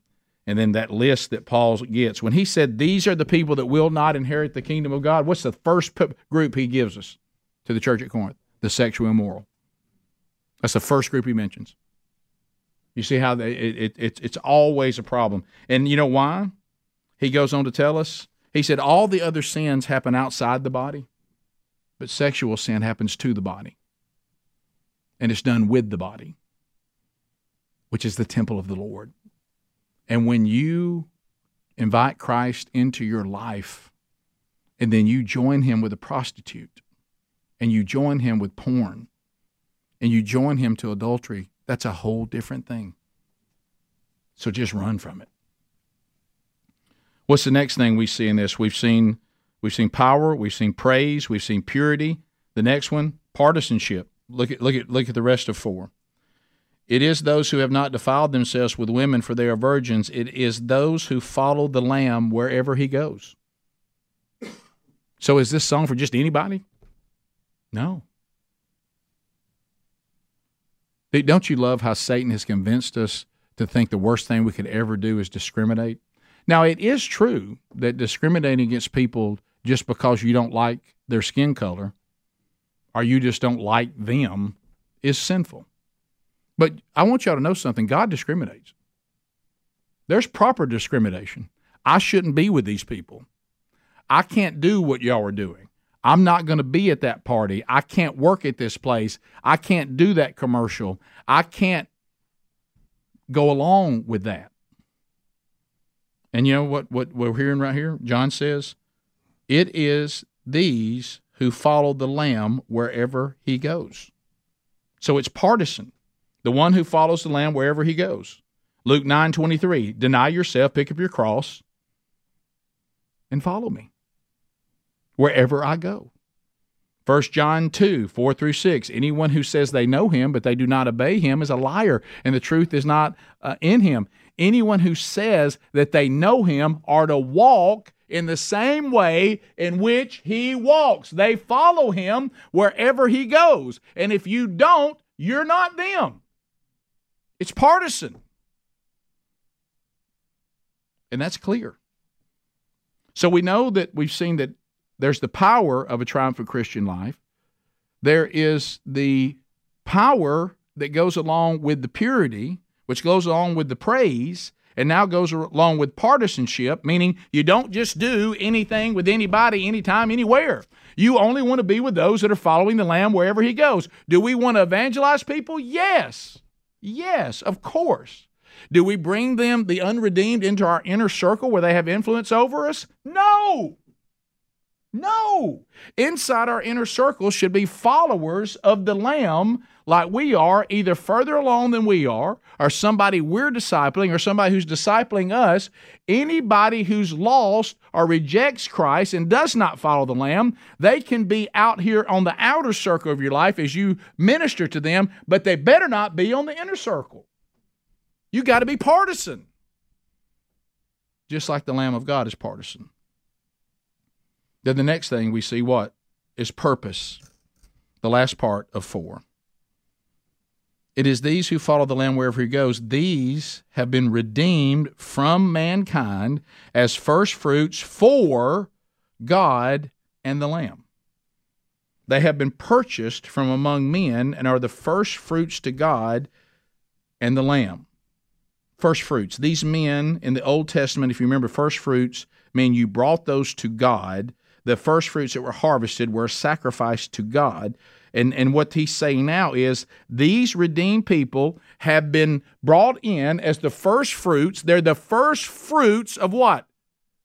and then that list that Paul gets when he said these are the people that will not inherit the kingdom of God. What's the first group he gives us to the church at Corinth? The sexual immoral. That's the first group he mentions. You see how they, it, it, it's it's always a problem, and you know why? He goes on to tell us. He said all the other sins happen outside the body, but sexual sin happens to the body, and it's done with the body, which is the temple of the Lord. And when you invite Christ into your life, and then you join him with a prostitute, and you join him with porn, and you join him to adultery that's a whole different thing. So just run from it. What's the next thing we see in this? We've seen we've seen power, we've seen praise, we've seen purity. The next one, partisanship. Look at look at look at the rest of four. It is those who have not defiled themselves with women, for they are virgins. It is those who follow the Lamb wherever he goes. So is this song for just anybody? No. Don't you love how Satan has convinced us to think the worst thing we could ever do is discriminate? Now, it is true that discriminating against people just because you don't like their skin color or you just don't like them is sinful. But I want y'all to know something God discriminates. There's proper discrimination. I shouldn't be with these people. I can't do what y'all are doing. I'm not going to be at that party. I can't work at this place. I can't do that commercial. I can't go along with that. And you know what, what we're hearing right here? John says, It is these who follow the Lamb wherever he goes. So it's partisan. The one who follows the Lamb wherever he goes. Luke 9 23, deny yourself, pick up your cross, and follow me wherever I go. 1 John 2, 4 through 6. Anyone who says they know him, but they do not obey him, is a liar, and the truth is not uh, in him. Anyone who says that they know him are to walk in the same way in which he walks. They follow him wherever he goes. And if you don't, you're not them. It's partisan. And that's clear. So we know that we've seen that there's the power of a triumphant Christian life. There is the power that goes along with the purity, which goes along with the praise, and now goes along with partisanship, meaning you don't just do anything with anybody, anytime, anywhere. You only want to be with those that are following the Lamb wherever He goes. Do we want to evangelize people? Yes. Yes, of course. Do we bring them, the unredeemed, into our inner circle where they have influence over us? No. No. Inside our inner circle should be followers of the Lamb like we are, either further along than we are, or somebody we're discipling, or somebody who's discipling us. Anybody who's lost or rejects Christ and does not follow the Lamb, they can be out here on the outer circle of your life as you minister to them, but they better not be on the inner circle. You got to be partisan. Just like the Lamb of God is partisan. Then the next thing we see what? Is purpose. The last part of four. It is these who follow the Lamb wherever he goes. These have been redeemed from mankind as first fruits for God and the Lamb. They have been purchased from among men and are the first fruits to God and the Lamb. first fruits. These men in the Old Testament, if you remember, first fruits mean you brought those to God. The first fruits that were harvested were sacrificed to God. And, and what he's saying now is these redeemed people have been brought in as the first fruits. They're the first fruits of what?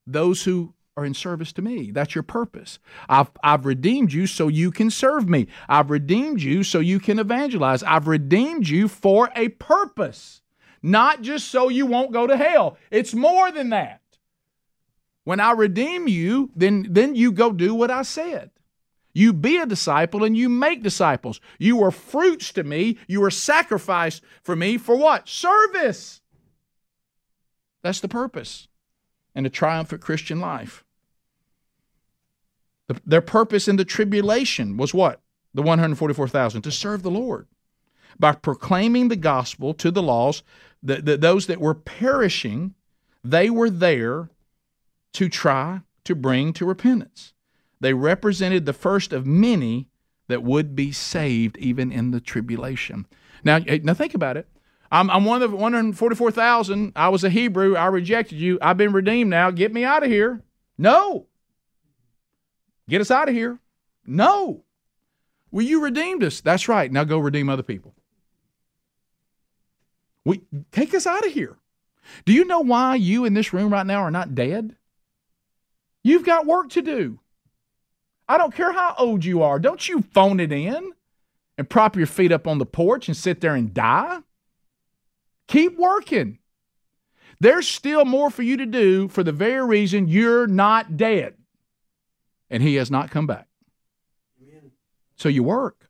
Those who are in service to me. That's your purpose. I've, I've redeemed you so you can serve me. I've redeemed you so you can evangelize. I've redeemed you for a purpose, not just so you won't go to hell. It's more than that. When I redeem you, then, then you go do what I said. You be a disciple and you make disciples. You were fruits to me. You were sacrificed for me for what? Service. That's the purpose and the triumphant Christian life. The, their purpose in the tribulation was what? The 144,000 to serve the Lord by proclaiming the gospel to the lost, the, the, those that were perishing, they were there to try to bring to repentance. They represented the first of many that would be saved even in the tribulation. Now, now think about it. I'm, I'm one of the 144,000. I was a Hebrew. I rejected you. I've been redeemed now. Get me out of here. No. Get us out of here. No. Well, you redeemed us. That's right. Now go redeem other people. We take us out of here. Do you know why you in this room right now are not dead? You've got work to do. I don't care how old you are. Don't you phone it in and prop your feet up on the porch and sit there and die. Keep working. There's still more for you to do for the very reason you're not dead and he has not come back. So you work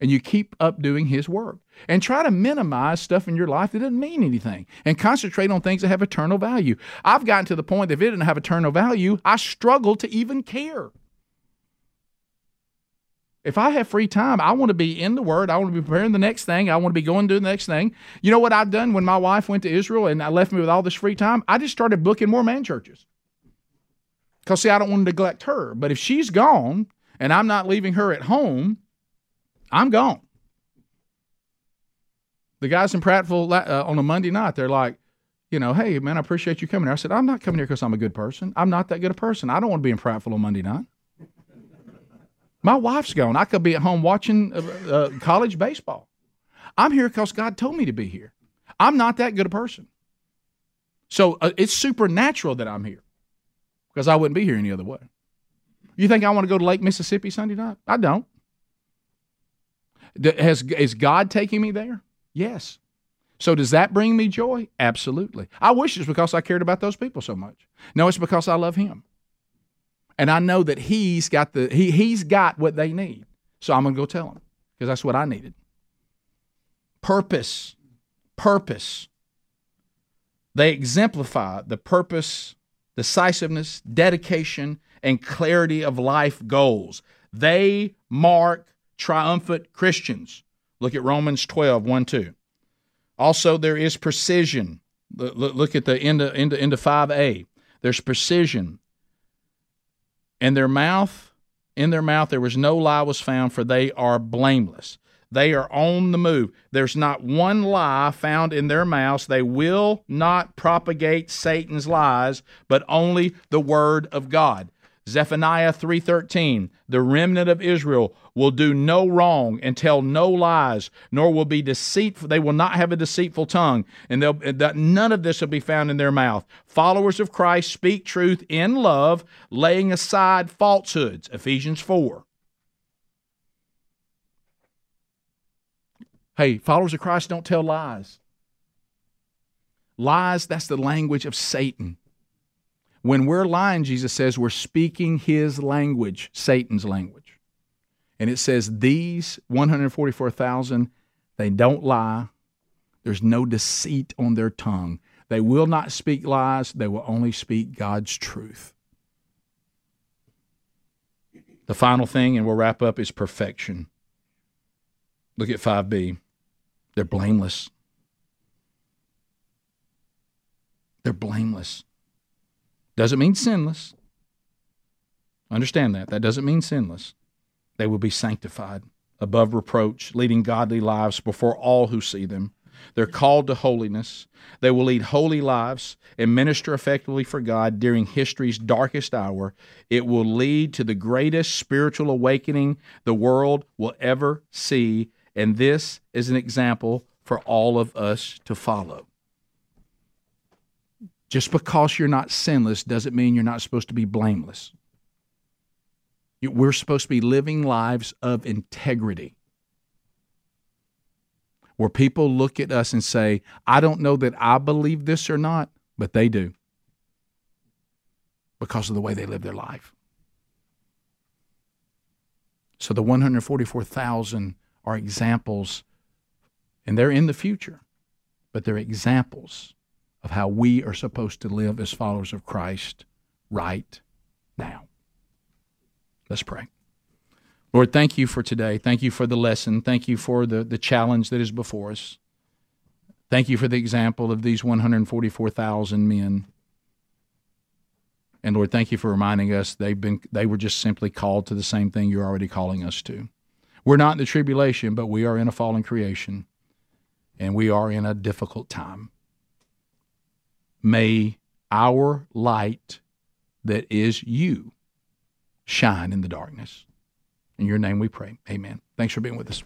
and you keep up doing his work and try to minimize stuff in your life that doesn't mean anything and concentrate on things that have eternal value. I've gotten to the point that if it didn't have eternal value, I struggle to even care. If I have free time, I want to be in the Word. I want to be preparing the next thing. I want to be going to the next thing. You know what I've done when my wife went to Israel and I left me with all this free time? I just started booking more man churches. Because, see, I don't want to neglect her. But if she's gone and I'm not leaving her at home, I'm gone. The guys in Prattville uh, on a Monday night, they're like, you know, hey, man, I appreciate you coming here. I said, I'm not coming here because I'm a good person. I'm not that good a person. I don't want to be in Prattville on Monday night. My wife's gone. I could be at home watching uh, uh, college baseball. I'm here because God told me to be here. I'm not that good a person. So uh, it's supernatural that I'm here because I wouldn't be here any other way. You think I want to go to Lake Mississippi Sunday night? I don't. Has, is God taking me there? Yes. So does that bring me joy? Absolutely. I wish it's because I cared about those people so much. No, it's because I love Him and I know that he's got the he he's got what they need. So I'm to go tell him because that's what I needed. Purpose, purpose. They exemplify the purpose, decisiveness, dedication, and clarity of life goals. They mark triumphant Christians. Look at Romans 12, 1, 2. Also, there is precision. Look at the end of, end of, end of 5a. There's precision and their mouth, in their mouth, there was no lie was found, for they are blameless. They are on the move. There's not one lie found in their mouths. They will not propagate Satan's lies, but only the word of God. Zephaniah 3:13 The remnant of Israel will do no wrong and tell no lies nor will be deceitful they will not have a deceitful tongue and that none of this will be found in their mouth. Followers of Christ speak truth in love laying aside falsehoods. Ephesians 4 Hey followers of Christ don't tell lies. Lies that's the language of Satan. When we're lying, Jesus says we're speaking his language, Satan's language. And it says these 144,000, they don't lie. There's no deceit on their tongue. They will not speak lies, they will only speak God's truth. The final thing, and we'll wrap up, is perfection. Look at 5b. They're blameless. They're blameless. Doesn't mean sinless. Understand that. That doesn't mean sinless. They will be sanctified, above reproach, leading godly lives before all who see them. They're called to holiness. They will lead holy lives and minister effectively for God during history's darkest hour. It will lead to the greatest spiritual awakening the world will ever see. And this is an example for all of us to follow. Just because you're not sinless doesn't mean you're not supposed to be blameless. We're supposed to be living lives of integrity where people look at us and say, I don't know that I believe this or not, but they do because of the way they live their life. So the 144,000 are examples, and they're in the future, but they're examples of how we are supposed to live as followers of Christ right now. Let's pray. Lord, thank you for today. Thank you for the lesson. Thank you for the, the challenge that is before us. Thank you for the example of these 144,000 men. And Lord, thank you for reminding us they've been they were just simply called to the same thing you're already calling us to. We're not in the tribulation, but we are in a fallen creation and we are in a difficult time. May our light that is you shine in the darkness. In your name we pray. Amen. Thanks for being with us.